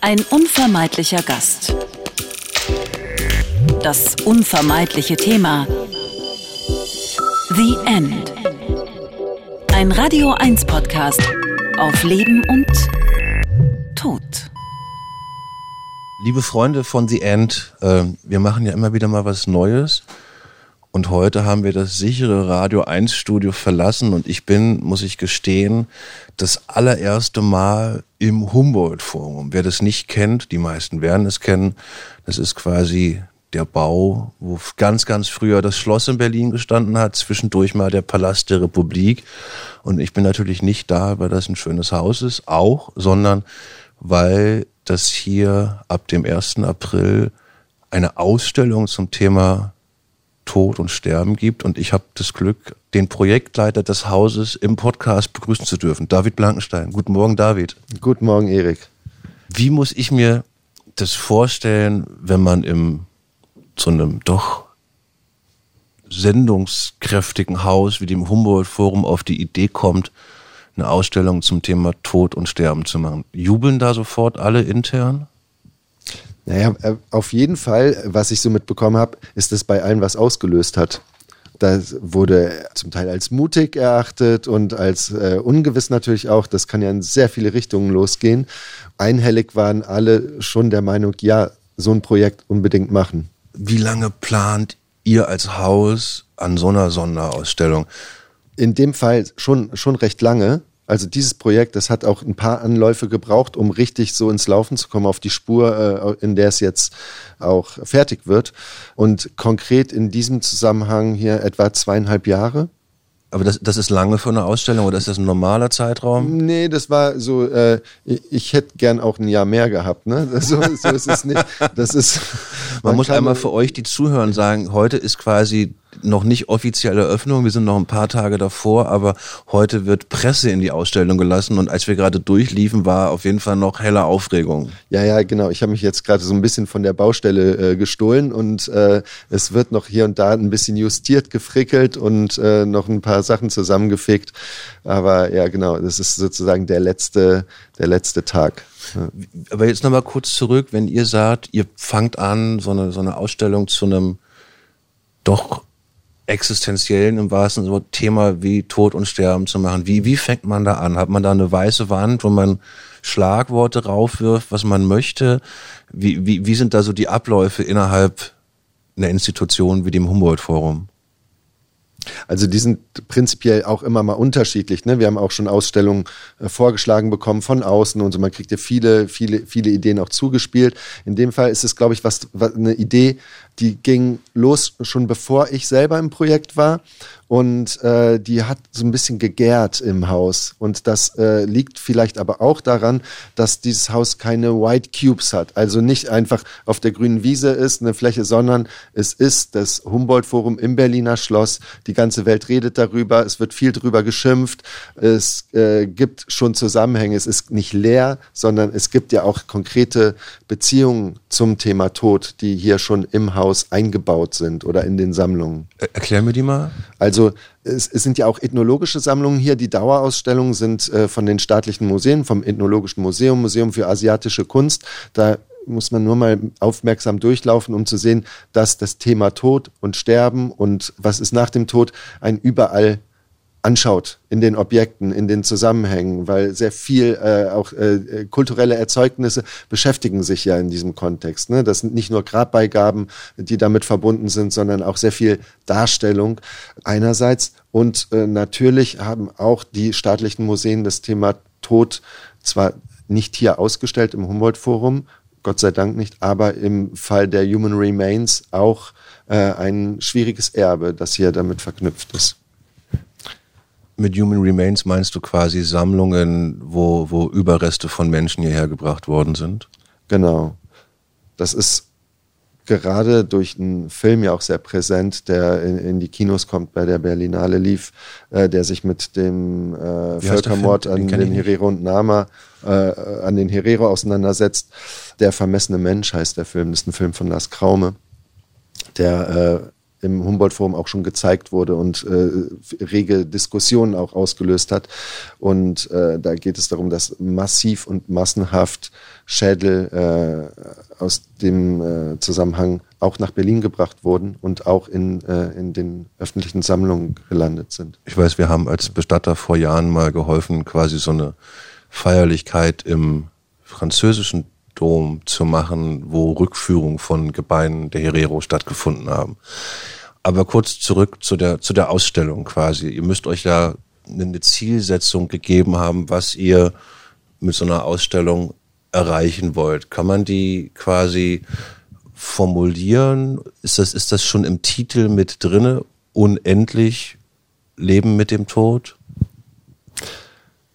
Ein unvermeidlicher Gast. Das unvermeidliche Thema. The End. Ein Radio 1 Podcast auf Leben und Tod. Liebe Freunde von The End, äh, wir machen ja immer wieder mal was Neues. Und heute haben wir das sichere Radio 1 Studio verlassen und ich bin, muss ich gestehen, das allererste Mal im Humboldt Forum. Wer das nicht kennt, die meisten werden es kennen, das ist quasi der Bau, wo ganz, ganz früher das Schloss in Berlin gestanden hat, zwischendurch mal der Palast der Republik. Und ich bin natürlich nicht da, weil das ein schönes Haus ist, auch, sondern weil das hier ab dem 1. April eine Ausstellung zum Thema Tod und Sterben gibt. Und ich habe das Glück, den Projektleiter des Hauses im Podcast begrüßen zu dürfen, David Blankenstein. Guten Morgen, David. Guten Morgen, Erik. Wie muss ich mir das vorstellen, wenn man im so einem doch sendungskräftigen Haus wie dem Humboldt-Forum auf die Idee kommt, eine Ausstellung zum Thema Tod und Sterben zu machen? Jubeln da sofort alle intern? Naja, äh, auf jeden Fall, was ich so mitbekommen habe, ist, dass bei allen was ausgelöst hat. Das wurde zum Teil als mutig erachtet und als äh, ungewiss natürlich auch. Das kann ja in sehr viele Richtungen losgehen. Einhellig waren alle schon der Meinung, ja, so ein Projekt unbedingt machen. Wie lange plant ihr als Haus an so einer Sonderausstellung? In dem Fall schon, schon recht lange. Also dieses Projekt, das hat auch ein paar Anläufe gebraucht, um richtig so ins Laufen zu kommen, auf die Spur, äh, in der es jetzt auch fertig wird. Und konkret in diesem Zusammenhang hier etwa zweieinhalb Jahre. Aber das, das ist lange für eine Ausstellung oder ist das ein normaler Zeitraum? Nee, das war so, äh, ich, ich hätte gern auch ein Jahr mehr gehabt. Ne? So, so ist es nicht. Das ist, man, man muss einmal für euch, die zuhören, sagen, heute ist quasi noch nicht offizielle Eröffnung, wir sind noch ein paar Tage davor, aber heute wird Presse in die Ausstellung gelassen und als wir gerade durchliefen, war auf jeden Fall noch helle Aufregung. Ja, ja, genau. Ich habe mich jetzt gerade so ein bisschen von der Baustelle äh, gestohlen und äh, es wird noch hier und da ein bisschen justiert, gefrickelt und äh, noch ein paar Sachen zusammengefegt. Aber ja, genau, das ist sozusagen der letzte, der letzte Tag. Ja. Aber jetzt nochmal kurz zurück, wenn ihr sagt, ihr fangt an, so eine, so eine Ausstellung zu einem doch existenziellen im wahrsten Sinne Thema wie Tod und Sterben zu machen. Wie, wie fängt man da an? Hat man da eine weiße Wand, wo man Schlagworte raufwirft, was man möchte? Wie, wie, wie sind da so die Abläufe innerhalb einer Institution wie dem Humboldt-Forum? Also die sind prinzipiell auch immer mal unterschiedlich. Ne? Wir haben auch schon Ausstellungen äh, vorgeschlagen bekommen von außen und so. Man kriegt ja viele, viele, viele Ideen auch zugespielt. In dem Fall ist es, glaube ich, was, was eine Idee, die ging los schon bevor ich selber im Projekt war. Und äh, die hat so ein bisschen gegärt im Haus. Und das äh, liegt vielleicht aber auch daran, dass dieses Haus keine White Cubes hat, also nicht einfach auf der grünen Wiese ist eine Fläche, sondern es ist das Humboldt Forum im Berliner Schloss. Die ganze Welt redet darüber, es wird viel darüber geschimpft, es äh, gibt schon Zusammenhänge, es ist nicht leer, sondern es gibt ja auch konkrete Beziehungen zum Thema Tod, die hier schon im Haus Haus eingebaut sind oder in den Sammlungen. Erklär mir die mal. Also es, es sind ja auch ethnologische Sammlungen hier. Die Dauerausstellungen sind äh, von den staatlichen Museen, vom Ethnologischen Museum, Museum für asiatische Kunst. Da muss man nur mal aufmerksam durchlaufen, um zu sehen, dass das Thema Tod und Sterben und was ist nach dem Tod ein überall anschaut in den Objekten, in den Zusammenhängen, weil sehr viel äh, auch äh, kulturelle Erzeugnisse beschäftigen sich ja in diesem Kontext. Ne? Das sind nicht nur Grabbeigaben, die damit verbunden sind, sondern auch sehr viel Darstellung einerseits. Und äh, natürlich haben auch die staatlichen Museen das Thema Tod zwar nicht hier ausgestellt im Humboldt-Forum, Gott sei Dank nicht, aber im Fall der Human Remains auch äh, ein schwieriges Erbe, das hier damit verknüpft ist mit Human Remains meinst du quasi Sammlungen, wo, wo Überreste von Menschen hierher gebracht worden sind? Genau. Das ist gerade durch einen Film ja auch sehr präsent, der in, in die Kinos kommt, bei der Berlinale lief, äh, der sich mit dem äh, Völkermord an den Herero und Nama, äh, an den Herero auseinandersetzt. Der vermessene Mensch heißt der Film. Das ist ein Film von Lars Kraume, der im Humboldt-Forum auch schon gezeigt wurde und äh, rege Diskussionen auch ausgelöst hat. Und äh, da geht es darum, dass massiv und massenhaft Schädel äh, aus dem äh, Zusammenhang auch nach Berlin gebracht wurden und auch in, äh, in den öffentlichen Sammlungen gelandet sind. Ich weiß, wir haben als Bestatter vor Jahren mal geholfen, quasi so eine Feierlichkeit im französischen Dom zu machen, wo Rückführungen von Gebeinen der Herero stattgefunden haben. Aber kurz zurück zu der, zu der Ausstellung quasi. Ihr müsst euch ja eine Zielsetzung gegeben haben, was ihr mit so einer Ausstellung erreichen wollt. Kann man die quasi formulieren? Ist das, ist das schon im Titel mit drinne? Unendlich Leben mit dem Tod?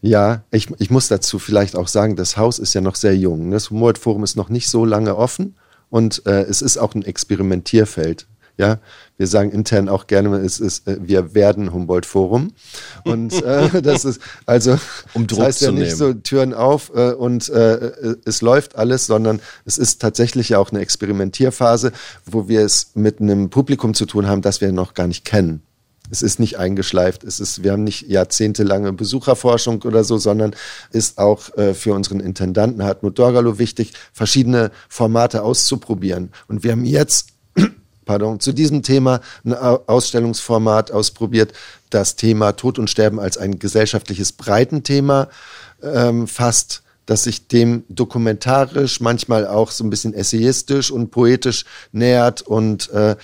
Ja, ich, ich muss dazu vielleicht auch sagen, das Haus ist ja noch sehr jung. Das Humboldt-Forum ist noch nicht so lange offen und äh, es ist auch ein Experimentierfeld. Ja, wir sagen intern auch gerne, es ist, äh, wir werden Humboldt-Forum. Und äh, das ist, also, um Druck das heißt ja nicht nehmen. so Türen auf äh, und äh, es läuft alles, sondern es ist tatsächlich ja auch eine Experimentierphase, wo wir es mit einem Publikum zu tun haben, das wir noch gar nicht kennen. Es ist nicht eingeschleift, es ist, wir haben nicht jahrzehntelange Besucherforschung oder so, sondern ist auch äh, für unseren Intendanten Hartmut Dorgalo wichtig, verschiedene Formate auszuprobieren. Und wir haben jetzt pardon, zu diesem Thema ein Ausstellungsformat ausprobiert, das Thema Tod und Sterben als ein gesellschaftliches Breitenthema ähm, fasst, das sich dem dokumentarisch, manchmal auch so ein bisschen essayistisch und poetisch nähert und äh,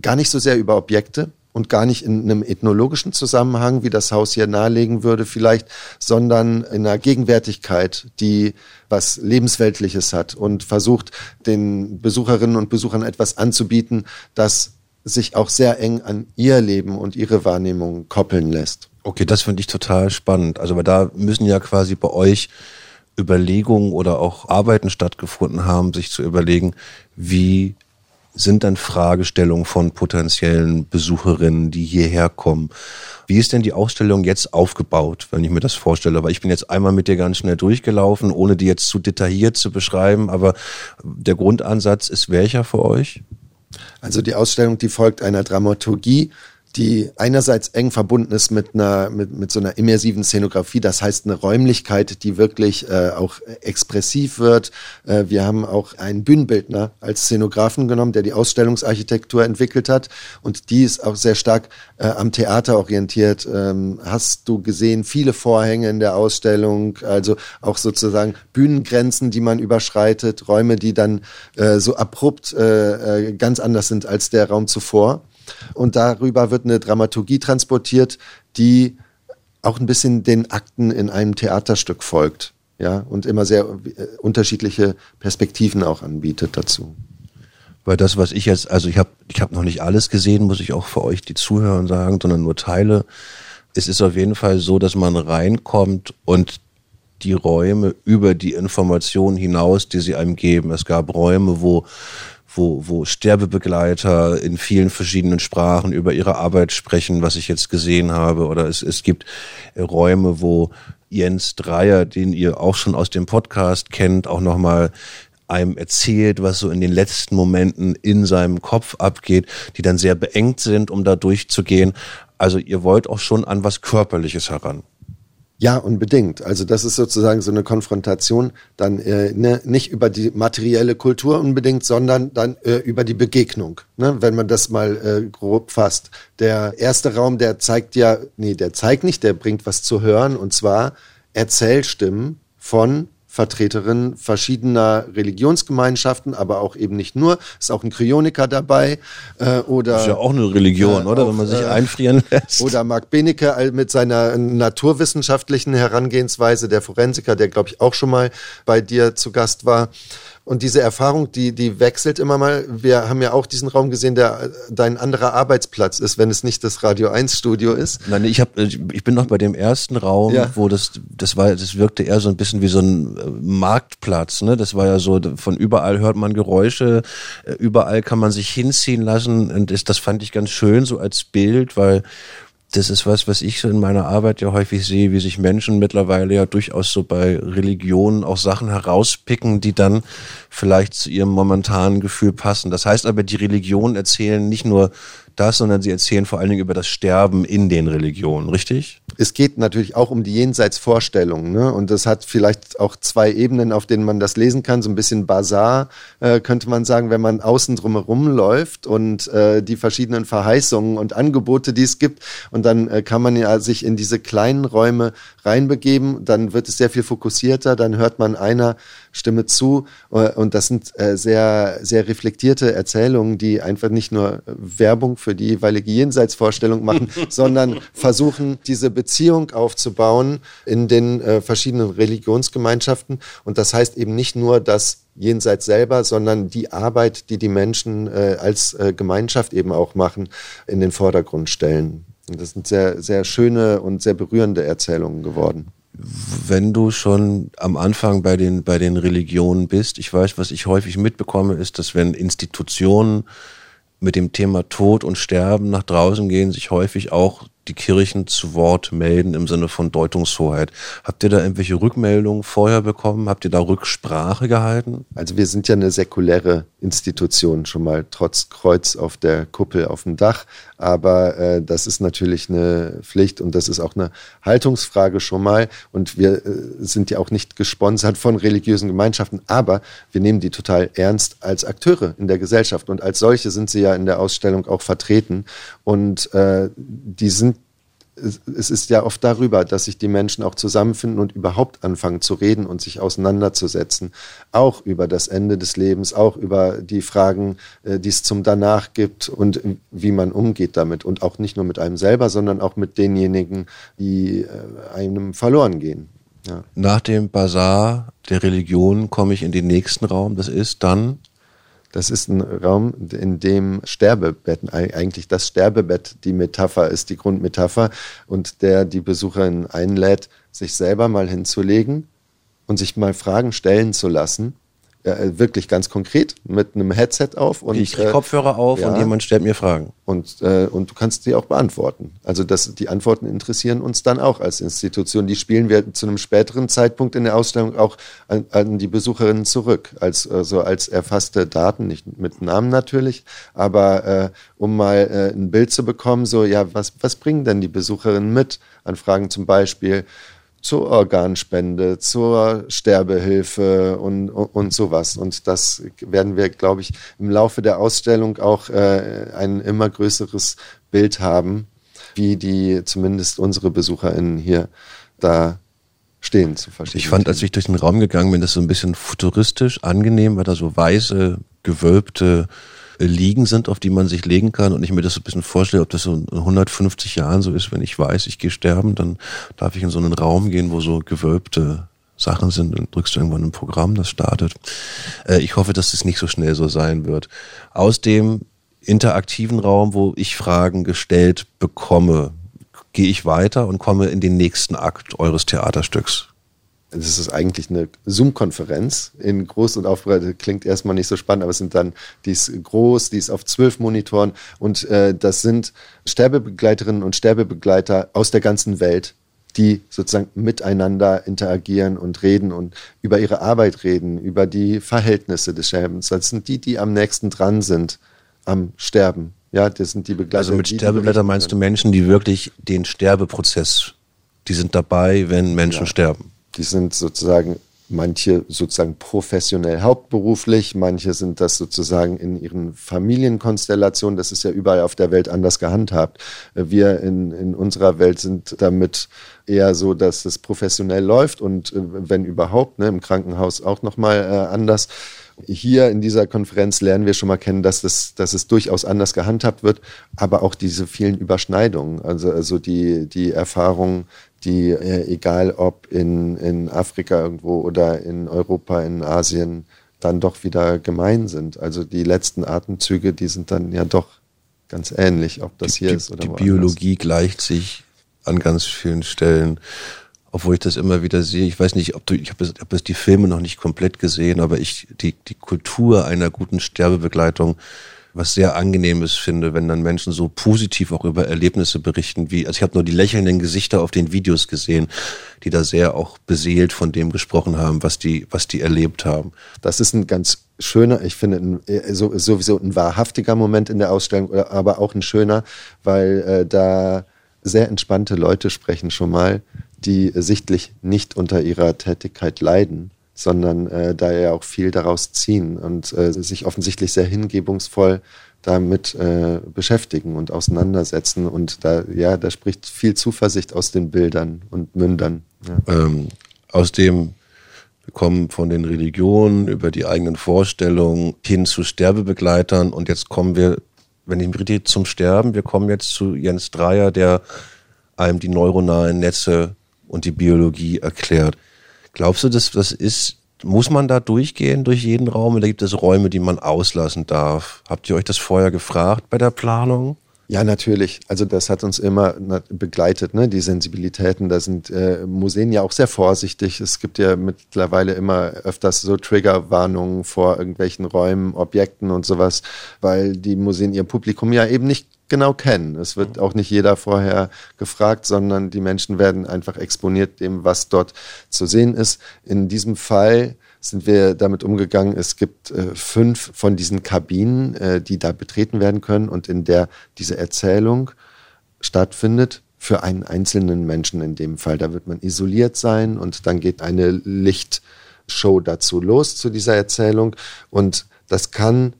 gar nicht so sehr über Objekte, und gar nicht in einem ethnologischen Zusammenhang, wie das Haus hier nahelegen würde vielleicht, sondern in einer Gegenwärtigkeit, die was Lebensweltliches hat und versucht, den Besucherinnen und Besuchern etwas anzubieten, das sich auch sehr eng an ihr Leben und ihre Wahrnehmung koppeln lässt. Okay, das finde ich total spannend. Also, weil da müssen ja quasi bei euch Überlegungen oder auch Arbeiten stattgefunden haben, sich zu überlegen, wie sind dann Fragestellungen von potenziellen Besucherinnen, die hierher kommen. Wie ist denn die Ausstellung jetzt aufgebaut, wenn ich mir das vorstelle? Weil ich bin jetzt einmal mit dir ganz schnell durchgelaufen, ohne die jetzt zu detailliert zu beschreiben, aber der Grundansatz ist welcher für euch? Also die Ausstellung, die folgt einer Dramaturgie, die einerseits eng verbunden ist mit einer mit, mit so einer immersiven Szenografie, das heißt eine Räumlichkeit, die wirklich äh, auch expressiv wird. Äh, wir haben auch einen Bühnenbildner als Szenografen genommen, der die Ausstellungsarchitektur entwickelt hat und die ist auch sehr stark äh, am Theater orientiert. Ähm, hast du gesehen viele Vorhänge in der Ausstellung, also auch sozusagen Bühnengrenzen, die man überschreitet, Räume, die dann äh, so abrupt äh, äh ganz anders sind als der Raum zuvor. Und darüber wird eine Dramaturgie transportiert, die auch ein bisschen den Akten in einem Theaterstück folgt. Ja, und immer sehr äh, unterschiedliche Perspektiven auch anbietet dazu. Weil das, was ich jetzt, also ich habe ich hab noch nicht alles gesehen, muss ich auch für euch, die Zuhörer sagen, sondern nur Teile. Es ist auf jeden Fall so, dass man reinkommt und die Räume über die Informationen hinaus, die sie einem geben. Es gab Räume, wo wo, wo Sterbebegleiter in vielen verschiedenen Sprachen über ihre Arbeit sprechen, was ich jetzt gesehen habe. Oder es, es gibt Räume, wo Jens Dreier, den ihr auch schon aus dem Podcast kennt, auch nochmal einem erzählt, was so in den letzten Momenten in seinem Kopf abgeht, die dann sehr beengt sind, um da durchzugehen. Also ihr wollt auch schon an was Körperliches heran. Ja, unbedingt. Also das ist sozusagen so eine Konfrontation, dann äh, ne, nicht über die materielle Kultur unbedingt, sondern dann äh, über die Begegnung, ne, wenn man das mal äh, grob fasst. Der erste Raum, der zeigt ja, nee, der zeigt nicht, der bringt was zu hören, und zwar Erzählstimmen von Vertreterinnen verschiedener Religionsgemeinschaften, aber auch eben nicht nur. Ist auch ein Kryoniker dabei. Äh, oder, das ist ja auch eine Religion, äh, oder? Auch, Wenn man sich äh, einfrieren lässt. Oder Marc Benecke mit seiner naturwissenschaftlichen Herangehensweise, der Forensiker, der, glaube ich, auch schon mal bei dir zu Gast war. Und diese Erfahrung, die, die wechselt immer mal. Wir haben ja auch diesen Raum gesehen, der dein anderer Arbeitsplatz ist, wenn es nicht das Radio 1 Studio ist. Nein, ich hab, ich bin noch bei dem ersten Raum, ja. wo das, das war, das wirkte eher so ein bisschen wie so ein äh, Marktplatz, ne? Das war ja so, von überall hört man Geräusche, äh, überall kann man sich hinziehen lassen und das, das fand ich ganz schön so als Bild, weil das ist was, was ich so in meiner Arbeit ja häufig sehe, wie sich Menschen mittlerweile ja durchaus so bei Religionen auch Sachen herauspicken, die dann vielleicht zu ihrem momentanen Gefühl passen. Das heißt aber, die Religionen erzählen nicht nur das, sondern sie erzählen vor allen Dingen über das Sterben in den Religionen, richtig? Es geht natürlich auch um die Jenseitsvorstellungen. Ne? Und das hat vielleicht auch zwei Ebenen, auf denen man das lesen kann. So ein bisschen Bazar äh, könnte man sagen, wenn man außen drumherum läuft und äh, die verschiedenen Verheißungen und Angebote, die es gibt. Und dann äh, kann man ja sich in diese kleinen Räume reinbegeben. Dann wird es sehr viel fokussierter. Dann hört man einer Stimme zu. Äh, und das sind äh, sehr, sehr reflektierte Erzählungen, die einfach nicht nur Werbung für die jeweilige Jenseitsvorstellung machen, sondern versuchen, diese Beziehung aufzubauen in den äh, verschiedenen Religionsgemeinschaften. Und das heißt eben nicht nur das Jenseits selber, sondern die Arbeit, die die Menschen äh, als äh, Gemeinschaft eben auch machen, in den Vordergrund stellen. Und das sind sehr, sehr schöne und sehr berührende Erzählungen geworden wenn du schon am Anfang bei den, bei den Religionen bist, ich weiß, was ich häufig mitbekomme, ist, dass wenn Institutionen mit dem Thema Tod und Sterben nach draußen gehen, sich häufig auch die Kirchen zu Wort melden im Sinne von Deutungshoheit. Habt ihr da irgendwelche Rückmeldungen vorher bekommen? Habt ihr da Rücksprache gehalten? Also wir sind ja eine säkuläre Institution, schon mal trotz Kreuz auf der Kuppel auf dem Dach. Aber äh, das ist natürlich eine Pflicht und das ist auch eine Haltungsfrage schon mal. Und wir äh, sind ja auch nicht gesponsert von religiösen Gemeinschaften, aber wir nehmen die total ernst als Akteure in der Gesellschaft. Und als solche sind sie ja in der Ausstellung auch vertreten. Und äh, die sind es ist ja oft darüber, dass sich die Menschen auch zusammenfinden und überhaupt anfangen zu reden und sich auseinanderzusetzen. Auch über das Ende des Lebens, auch über die Fragen, äh, die es zum Danach gibt und wie man umgeht damit. Und auch nicht nur mit einem selber, sondern auch mit denjenigen, die äh, einem verloren gehen. Ja. Nach dem Bazar der Religion komme ich in den nächsten Raum. Das ist dann das ist ein Raum, in dem Sterbebetten, eigentlich das Sterbebett die Metapher ist, die Grundmetapher und der die Besucherin einlädt, sich selber mal hinzulegen und sich mal Fragen stellen zu lassen äh, wirklich ganz konkret mit einem Headset auf. Und, ich kriege äh, Kopfhörer auf ja, und jemand stellt mir Fragen. Und, äh, und du kannst die auch beantworten. Also das, die Antworten interessieren uns dann auch als Institution. Die spielen wir zu einem späteren Zeitpunkt in der Ausstellung auch an, an die Besucherinnen zurück, als, also als erfasste Daten, nicht mit Namen natürlich, aber äh, um mal äh, ein Bild zu bekommen, so ja, was, was bringen denn die Besucherinnen mit an Fragen zum Beispiel? Zur Organspende, zur Sterbehilfe und, und, und, sowas. Und das werden wir, glaube ich, im Laufe der Ausstellung auch äh, ein immer größeres Bild haben, wie die zumindest unsere BesucherInnen hier da stehen zu verschiedenen. Ich fand, als ich durch den Raum gegangen bin, das so ein bisschen futuristisch, angenehm, weil da so weiße, gewölbte liegen sind, auf die man sich legen kann. Und ich mir das so ein bisschen vorstelle, ob das so in 150 Jahren so ist, wenn ich weiß, ich gehe sterben, dann darf ich in so einen Raum gehen, wo so gewölbte Sachen sind, dann drückst du irgendwann ein Programm, das startet. Äh, ich hoffe, dass es nicht so schnell so sein wird. Aus dem interaktiven Raum, wo ich Fragen gestellt bekomme, gehe ich weiter und komme in den nächsten Akt eures Theaterstücks das ist eigentlich eine Zoom-Konferenz in groß und aufbereitet. Klingt erstmal nicht so spannend, aber es sind dann, die ist groß, die ist auf zwölf Monitoren und äh, das sind Sterbebegleiterinnen und Sterbebegleiter aus der ganzen Welt, die sozusagen miteinander interagieren und reden und über ihre Arbeit reden, über die Verhältnisse des Sterbens. Das sind die, die am nächsten dran sind am Sterben. Ja, das sind die Begleiter. Also mit Sterbebegleiter meinst du Menschen, die wirklich den Sterbeprozess, die sind dabei, wenn Menschen ja. sterben. Die sind sozusagen manche sozusagen professionell hauptberuflich, manche sind das sozusagen in ihren Familienkonstellationen. Das ist ja überall auf der Welt anders gehandhabt. Wir in, in unserer Welt sind damit eher so, dass es professionell läuft und äh, wenn überhaupt, ne, im Krankenhaus auch nochmal äh, anders. Hier in dieser Konferenz lernen wir schon mal kennen, dass es, dass es durchaus anders gehandhabt wird, aber auch diese vielen Überschneidungen, also, also die, die Erfahrung, die, äh, egal ob in, in Afrika irgendwo oder in Europa, in Asien, dann doch wieder gemein sind. Also die letzten Atemzüge, die sind dann ja doch ganz ähnlich, ob das die, hier die, ist oder Die Biologie gleicht sich an ganz vielen Stellen, obwohl ich das immer wieder sehe. Ich weiß nicht, ob du, ich habe hab jetzt die Filme noch nicht komplett gesehen, aber ich die die Kultur einer guten Sterbebegleitung was sehr angenehmes finde, wenn dann Menschen so positiv auch über Erlebnisse berichten, wie, also ich habe nur die lächelnden Gesichter auf den Videos gesehen, die da sehr auch beseelt von dem gesprochen haben, was die, was die erlebt haben. Das ist ein ganz schöner, ich finde ein, äh, sowieso ein wahrhaftiger Moment in der Ausstellung, aber auch ein schöner, weil äh, da sehr entspannte Leute sprechen schon mal, die sichtlich nicht unter ihrer Tätigkeit leiden sondern äh, da ja auch viel daraus ziehen und äh, sich offensichtlich sehr hingebungsvoll damit äh, beschäftigen und auseinandersetzen. Und da, ja, da spricht viel Zuversicht aus den Bildern und Mündern. Ja. Ähm, aus dem wir kommen von den Religionen über die eigenen Vorstellungen hin zu Sterbebegleitern und jetzt kommen wir, wenn ich mich richtig zum Sterben, wir kommen jetzt zu Jens Dreier, der einem die neuronalen Netze und die Biologie erklärt. Glaubst du, dass das ist, muss man da durchgehen durch jeden Raum oder gibt es Räume, die man auslassen darf? Habt ihr euch das vorher gefragt bei der Planung? Ja, natürlich. Also das hat uns immer begleitet, ne? die Sensibilitäten. Da sind äh, Museen ja auch sehr vorsichtig. Es gibt ja mittlerweile immer öfters so Triggerwarnungen vor irgendwelchen Räumen, Objekten und sowas, weil die Museen ihr Publikum ja eben nicht genau kennen. Es wird auch nicht jeder vorher gefragt, sondern die Menschen werden einfach exponiert dem, was dort zu sehen ist. In diesem Fall sind wir damit umgegangen. Es gibt äh, fünf von diesen Kabinen, äh, die da betreten werden können und in der diese Erzählung stattfindet für einen einzelnen Menschen in dem Fall. Da wird man isoliert sein und dann geht eine Lichtshow dazu los zu dieser Erzählung und das kann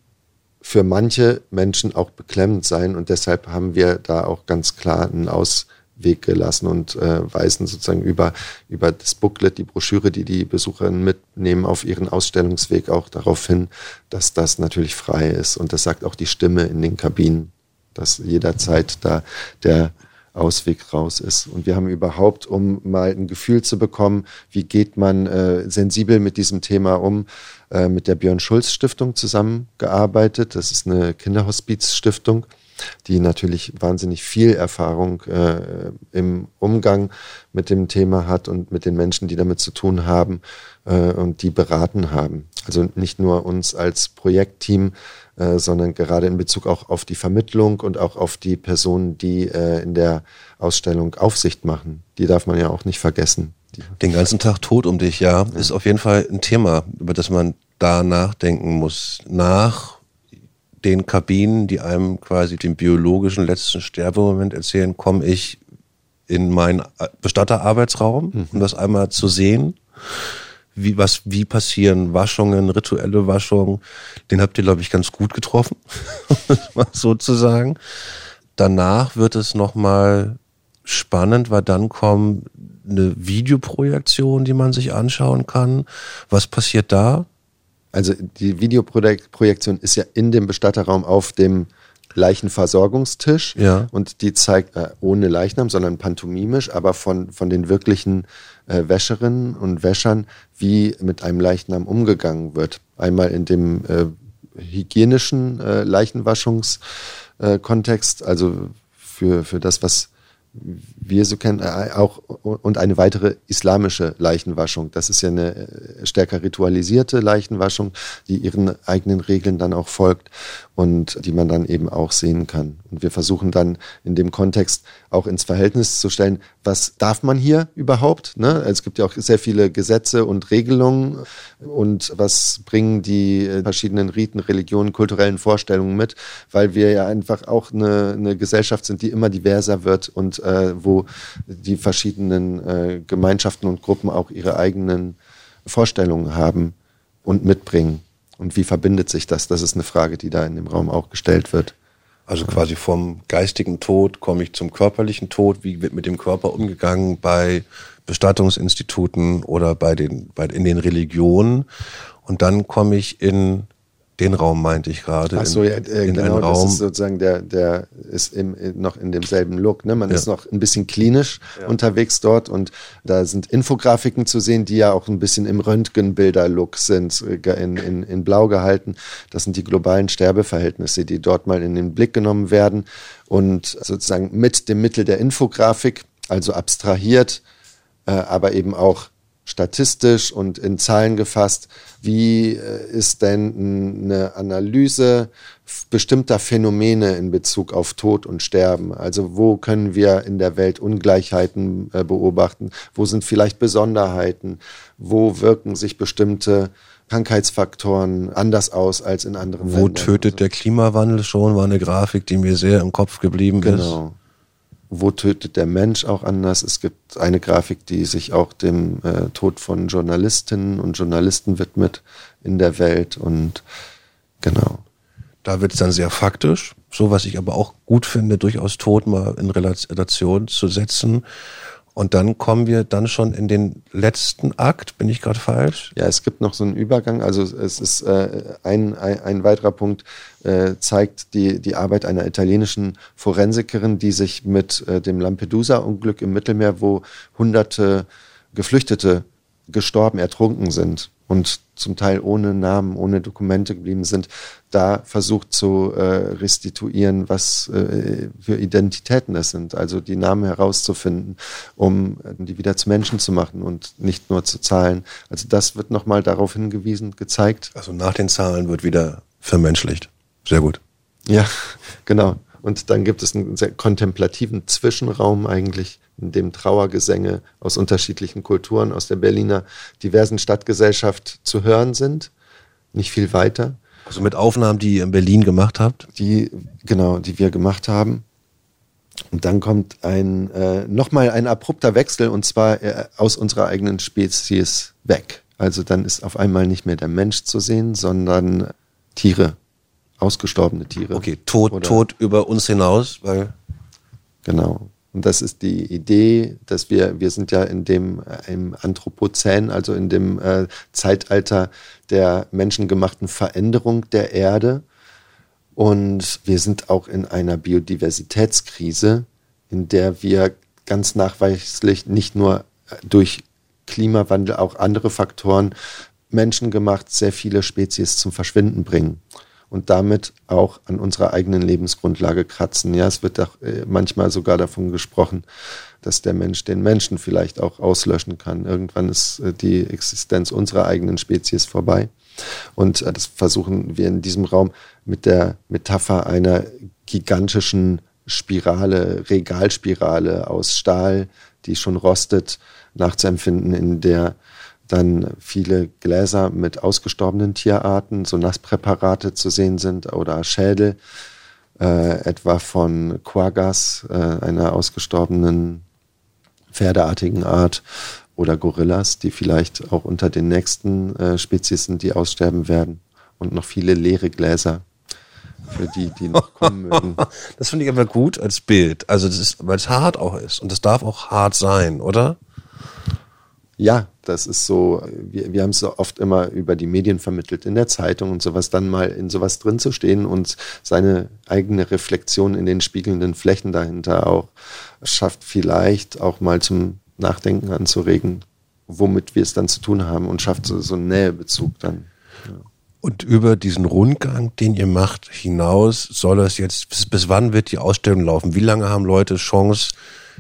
für manche Menschen auch beklemmend sein und deshalb haben wir da auch ganz klar einen Ausweg gelassen und äh, weisen sozusagen über, über das Booklet, die Broschüre, die die Besucherinnen mitnehmen, auf ihren Ausstellungsweg auch darauf hin, dass das natürlich frei ist. Und das sagt auch die Stimme in den Kabinen, dass jederzeit da der Ausweg raus ist. Und wir haben überhaupt, um mal ein Gefühl zu bekommen, wie geht man äh, sensibel mit diesem Thema um, äh, mit der Björn Schulz Stiftung zusammengearbeitet. Das ist eine Kinderhospizstiftung, die natürlich wahnsinnig viel Erfahrung äh, im Umgang mit dem Thema hat und mit den Menschen, die damit zu tun haben äh, und die beraten haben. Also nicht nur uns als Projektteam, äh, sondern gerade in Bezug auch auf die Vermittlung und auch auf die Personen, die äh, in der Ausstellung Aufsicht machen. Die darf man ja auch nicht vergessen. Den ganzen Tag tot um dich, ja, ja, ist auf jeden Fall ein Thema, über das man da nachdenken muss. Nach den Kabinen, die einem quasi den biologischen letzten Sterbemoment erzählen, komme ich in meinen Bestatterarbeitsraum, mhm. um das einmal zu sehen. Wie, was, wie passieren Waschungen, rituelle Waschungen? Den habt ihr, glaube ich, ganz gut getroffen, sozusagen. Danach wird es nochmal spannend, weil dann kommt eine Videoprojektion, die man sich anschauen kann. Was passiert da? Also die Videoprojektion ist ja in dem Bestatterraum auf dem Leichenversorgungstisch ja. und die zeigt äh, ohne Leichnam, sondern pantomimisch, aber von, von den wirklichen äh, Wäscherinnen und Wäschern, wie mit einem Leichnam umgegangen wird. Einmal in dem äh, hygienischen äh, Leichenwaschungskontext, also für, für das, was wir so kennen, äh, auch und eine weitere islamische Leichenwaschung. Das ist ja eine äh, stärker ritualisierte Leichenwaschung, die ihren eigenen Regeln dann auch folgt und die man dann eben auch sehen kann. Und wir versuchen dann in dem Kontext auch ins Verhältnis zu stellen, was darf man hier überhaupt? Ne? Es gibt ja auch sehr viele Gesetze und Regelungen und was bringen die verschiedenen Riten, Religionen, kulturellen Vorstellungen mit, weil wir ja einfach auch eine, eine Gesellschaft sind, die immer diverser wird und äh, wo die verschiedenen äh, Gemeinschaften und Gruppen auch ihre eigenen Vorstellungen haben und mitbringen. Und wie verbindet sich das? Das ist eine Frage, die da in dem Raum auch gestellt wird. Also quasi vom geistigen Tod komme ich zum körperlichen Tod. Wie wird mit dem Körper umgegangen bei Bestattungsinstituten oder bei den, bei, in den Religionen? Und dann komme ich in den Raum meinte ich gerade. Ach so, ja, äh, genau, das ist sozusagen der, der ist im, noch in demselben Look. Ne? Man ja. ist noch ein bisschen klinisch ja. unterwegs dort und da sind Infografiken zu sehen, die ja auch ein bisschen im Röntgenbilder-Look sind, äh, in, in, in blau gehalten. Das sind die globalen Sterbeverhältnisse, die dort mal in den Blick genommen werden und sozusagen mit dem Mittel der Infografik, also abstrahiert, äh, aber eben auch statistisch und in Zahlen gefasst, wie äh, ist denn eine Analyse bestimmter Phänomene in Bezug auf Tod und Sterben? Also wo können wir in der Welt Ungleichheiten äh, beobachten? Wo sind vielleicht Besonderheiten? Wo wirken sich bestimmte Krankheitsfaktoren anders aus als in anderen Wo Ländern? Wo tötet der Klimawandel schon? War eine Grafik, die mir sehr im Kopf geblieben genau. ist. Genau wo tötet der Mensch auch anders. Es gibt eine Grafik, die sich auch dem äh, Tod von Journalistinnen und Journalisten widmet in der Welt und genau. Da wird es dann sehr faktisch, so was ich aber auch gut finde, durchaus Tod mal in Relation zu setzen. Und dann kommen wir dann schon in den letzten Akt. Bin ich gerade falsch? Ja, es gibt noch so einen Übergang. Also es ist äh, ein, ein, ein weiterer Punkt, äh, zeigt die, die Arbeit einer italienischen Forensikerin, die sich mit äh, dem Lampedusa-Unglück im Mittelmeer, wo hunderte Geflüchtete gestorben, ertrunken sind und zum Teil ohne Namen, ohne Dokumente geblieben sind, da versucht zu äh, restituieren, was äh, für Identitäten das sind, also die Namen herauszufinden, um die wieder zu Menschen zu machen und nicht nur zu Zahlen. Also das wird nochmal darauf hingewiesen, gezeigt. Also nach den Zahlen wird wieder vermenschlicht. Sehr gut. Ja, genau. Und dann gibt es einen sehr kontemplativen Zwischenraum eigentlich, dem Trauergesänge aus unterschiedlichen Kulturen, aus der Berliner diversen Stadtgesellschaft zu hören sind. Nicht viel weiter. Also mit Aufnahmen, die ihr in Berlin gemacht habt? Die, genau, die wir gemacht haben. Und dann kommt ein, äh, nochmal ein abrupter Wechsel und zwar äh, aus unserer eigenen Spezies weg. Also dann ist auf einmal nicht mehr der Mensch zu sehen, sondern Tiere, ausgestorbene Tiere. Okay, Tod, Tod über uns hinaus, weil. Genau. Und das ist die Idee, dass wir, wir sind ja in dem äh, im Anthropozän, also in dem äh, Zeitalter der menschengemachten Veränderung der Erde. Und wir sind auch in einer Biodiversitätskrise, in der wir ganz nachweislich nicht nur äh, durch Klimawandel, auch andere Faktoren menschengemacht sehr viele Spezies zum Verschwinden bringen und damit auch an unserer eigenen Lebensgrundlage kratzen. Ja, es wird doch äh, manchmal sogar davon gesprochen, dass der Mensch den Menschen vielleicht auch auslöschen kann. Irgendwann ist äh, die Existenz unserer eigenen Spezies vorbei. Und äh, das versuchen wir in diesem Raum mit der Metapher einer gigantischen Spirale, Regalspirale aus Stahl, die schon rostet, nachzuempfinden, in der dann viele Gläser mit ausgestorbenen Tierarten, so Nasspräparate zu sehen sind oder Schädel, äh, etwa von Quaggas, äh, einer ausgestorbenen pferdeartigen Art, oder Gorillas, die vielleicht auch unter den nächsten äh, Spezies sind, die aussterben werden. Und noch viele leere Gläser für die, die noch kommen mögen. Das finde ich aber gut als Bild. Also das ist, weil es hart auch ist. Und es darf auch hart sein, oder? Ja, das ist so, wir, wir haben es so oft immer über die Medien vermittelt, in der Zeitung und sowas, dann mal in sowas drin zu stehen und seine eigene Reflexion in den spiegelnden Flächen dahinter auch schafft vielleicht auch mal zum Nachdenken anzuregen, womit wir es dann zu tun haben und schafft so, so einen Nähebezug dann. Ja. Und über diesen Rundgang, den ihr macht, hinaus soll es jetzt, bis, bis wann wird die Ausstellung laufen? Wie lange haben Leute Chance,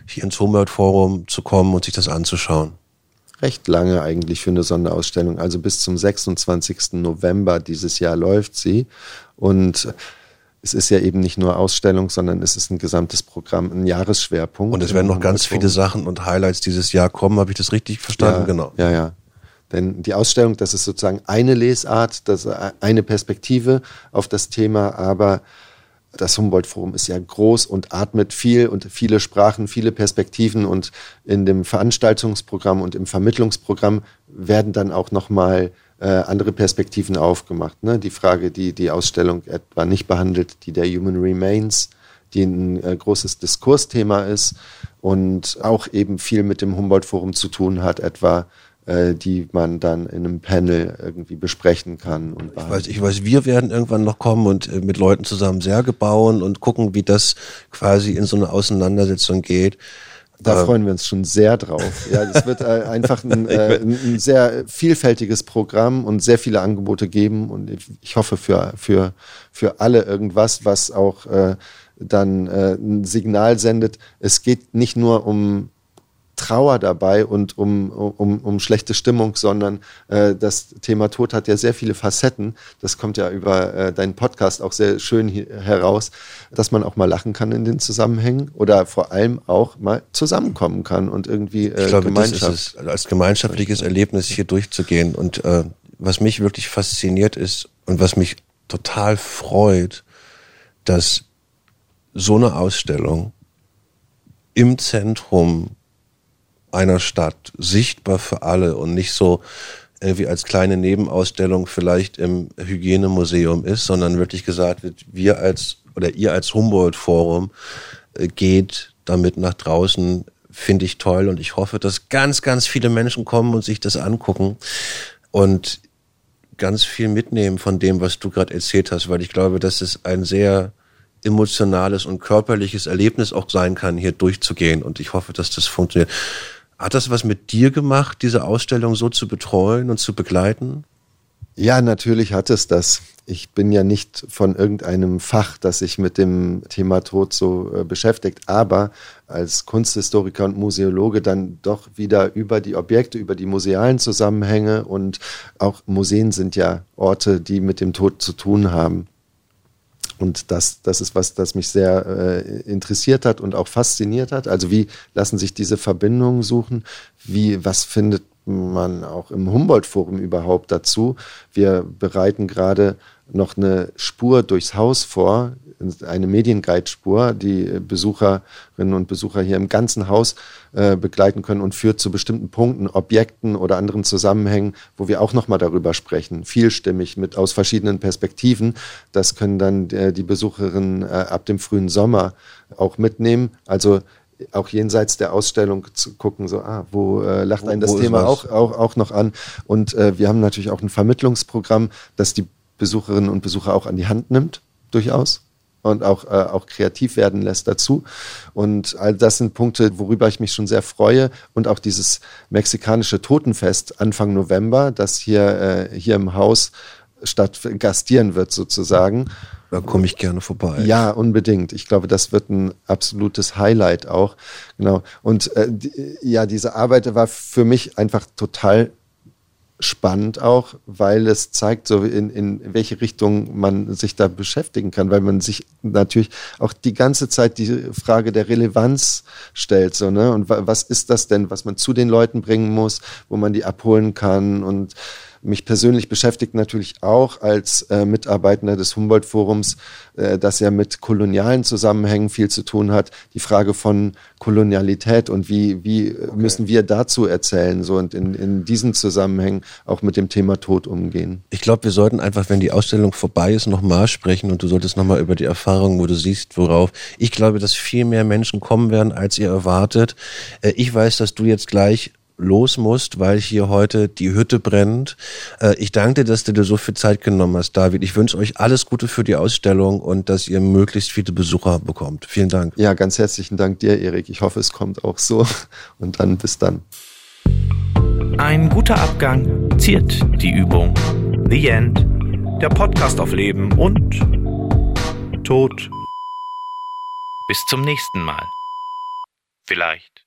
hier ins Humboldt Forum zu kommen und sich das anzuschauen? Recht lange eigentlich für eine Sonderausstellung. Also bis zum 26. November dieses Jahr läuft sie. Und es ist ja eben nicht nur Ausstellung, sondern es ist ein gesamtes Programm, ein Jahresschwerpunkt. Und es werden noch ganz viele Sachen und Highlights dieses Jahr kommen. Habe ich das richtig verstanden? Ja, genau. Ja, ja. Denn die Ausstellung, das ist sozusagen eine Lesart, das ist eine Perspektive auf das Thema, aber das Humboldt-Forum ist ja groß und atmet viel und viele Sprachen, viele Perspektiven und in dem Veranstaltungsprogramm und im Vermittlungsprogramm werden dann auch nochmal äh, andere Perspektiven aufgemacht. Ne? Die Frage, die die Ausstellung etwa nicht behandelt, die der Human Remains, die ein äh, großes Diskursthema ist und auch eben viel mit dem Humboldt-Forum zu tun hat, etwa äh, die man dann in einem Panel irgendwie besprechen kann. Und ich weiß, ich weiß, wir werden irgendwann noch kommen und äh, mit Leuten zusammen Särge bauen und gucken, wie das quasi in so eine Auseinandersetzung geht. Da freuen wir uns schon sehr drauf. Ja, es wird äh, einfach ein, äh, ein, sehr vielfältiges Programm und sehr viele Angebote geben und ich, hoffe für, für, für alle irgendwas, was auch äh, dann äh, ein Signal sendet. Es geht nicht nur um Trauer dabei und um, um, um schlechte Stimmung, sondern äh, das Thema Tod hat ja sehr viele Facetten. Das kommt ja über äh, deinen Podcast auch sehr schön heraus, dass man auch mal lachen kann in den Zusammenhängen oder vor allem auch mal zusammenkommen kann und irgendwie äh, ich glaube, Gemeinschaft. Das ist es, als gemeinschaftliches Erlebnis hier durchzugehen. Und äh, was mich wirklich fasziniert ist und was mich total freut, dass so eine Ausstellung im Zentrum einer Stadt, sichtbar für alle und nicht so irgendwie als kleine Nebenausstellung vielleicht im Hygienemuseum ist, sondern wirklich gesagt wird, wir als oder ihr als Humboldt-Forum äh, geht damit nach draußen, finde ich toll und ich hoffe, dass ganz, ganz viele Menschen kommen und sich das angucken und ganz viel mitnehmen von dem, was du gerade erzählt hast, weil ich glaube, dass es ein sehr emotionales und körperliches Erlebnis auch sein kann, hier durchzugehen und ich hoffe, dass das funktioniert. Hat das was mit dir gemacht, diese Ausstellung so zu betreuen und zu begleiten? Ja, natürlich hat es das. Ich bin ja nicht von irgendeinem Fach, das sich mit dem Thema Tod so äh, beschäftigt, aber als Kunsthistoriker und Museologe dann doch wieder über die Objekte, über die musealen Zusammenhänge und auch Museen sind ja Orte, die mit dem Tod zu tun haben. Und das, das ist was, das mich sehr äh, interessiert hat und auch fasziniert hat. Also wie lassen sich diese Verbindungen suchen? Wie, was findet man auch im Humboldt-Forum überhaupt dazu? Wir bereiten gerade noch eine Spur durchs Haus vor, eine Medienguide-Spur, die Besucherinnen und Besucher hier im ganzen Haus äh, begleiten können und führt zu bestimmten Punkten, Objekten oder anderen Zusammenhängen, wo wir auch nochmal darüber sprechen, vielstimmig mit aus verschiedenen Perspektiven. Das können dann äh, die Besucherinnen äh, ab dem frühen Sommer auch mitnehmen. Also auch jenseits der Ausstellung zu gucken, so, ah, wo äh, lacht wo, einen das Thema auch, auch, auch noch an. Und äh, wir haben natürlich auch ein Vermittlungsprogramm, das die Besucherinnen und Besucher auch an die Hand nimmt, durchaus. Und auch, äh, auch kreativ werden lässt dazu. Und all das sind Punkte, worüber ich mich schon sehr freue. Und auch dieses mexikanische Totenfest Anfang November, das hier, äh, hier im Haus statt gastieren wird sozusagen. Da komme ich gerne vorbei. Ja, unbedingt. Ich glaube, das wird ein absolutes Highlight auch. Genau. Und äh, die, ja, diese Arbeit war für mich einfach total spannend auch, weil es zeigt, so in, in welche Richtung man sich da beschäftigen kann, weil man sich natürlich auch die ganze Zeit die Frage der Relevanz stellt, so, ne? Und was ist das denn, was man zu den Leuten bringen muss, wo man die abholen kann und mich persönlich beschäftigt natürlich auch als äh, Mitarbeitender des Humboldt-Forums, äh, das ja mit kolonialen Zusammenhängen viel zu tun hat, die Frage von Kolonialität und wie, wie okay. müssen wir dazu erzählen so und in, in diesen Zusammenhängen auch mit dem Thema Tod umgehen. Ich glaube, wir sollten einfach, wenn die Ausstellung vorbei ist, nochmal sprechen und du solltest nochmal über die Erfahrungen, wo du siehst, worauf. Ich glaube, dass viel mehr Menschen kommen werden, als ihr erwartet. Äh, ich weiß, dass du jetzt gleich los musst, weil hier heute die Hütte brennt. Äh, ich danke dir, dass du dir so viel Zeit genommen hast, David. Ich wünsche euch alles Gute für die Ausstellung und dass ihr möglichst viele Besucher bekommt. Vielen Dank. Ja, ganz herzlichen Dank dir, Erik. Ich hoffe, es kommt auch so. Und dann bis dann. Ein guter Abgang ziert die Übung. The End. Der Podcast auf Leben und Tod. Bis zum nächsten Mal. Vielleicht.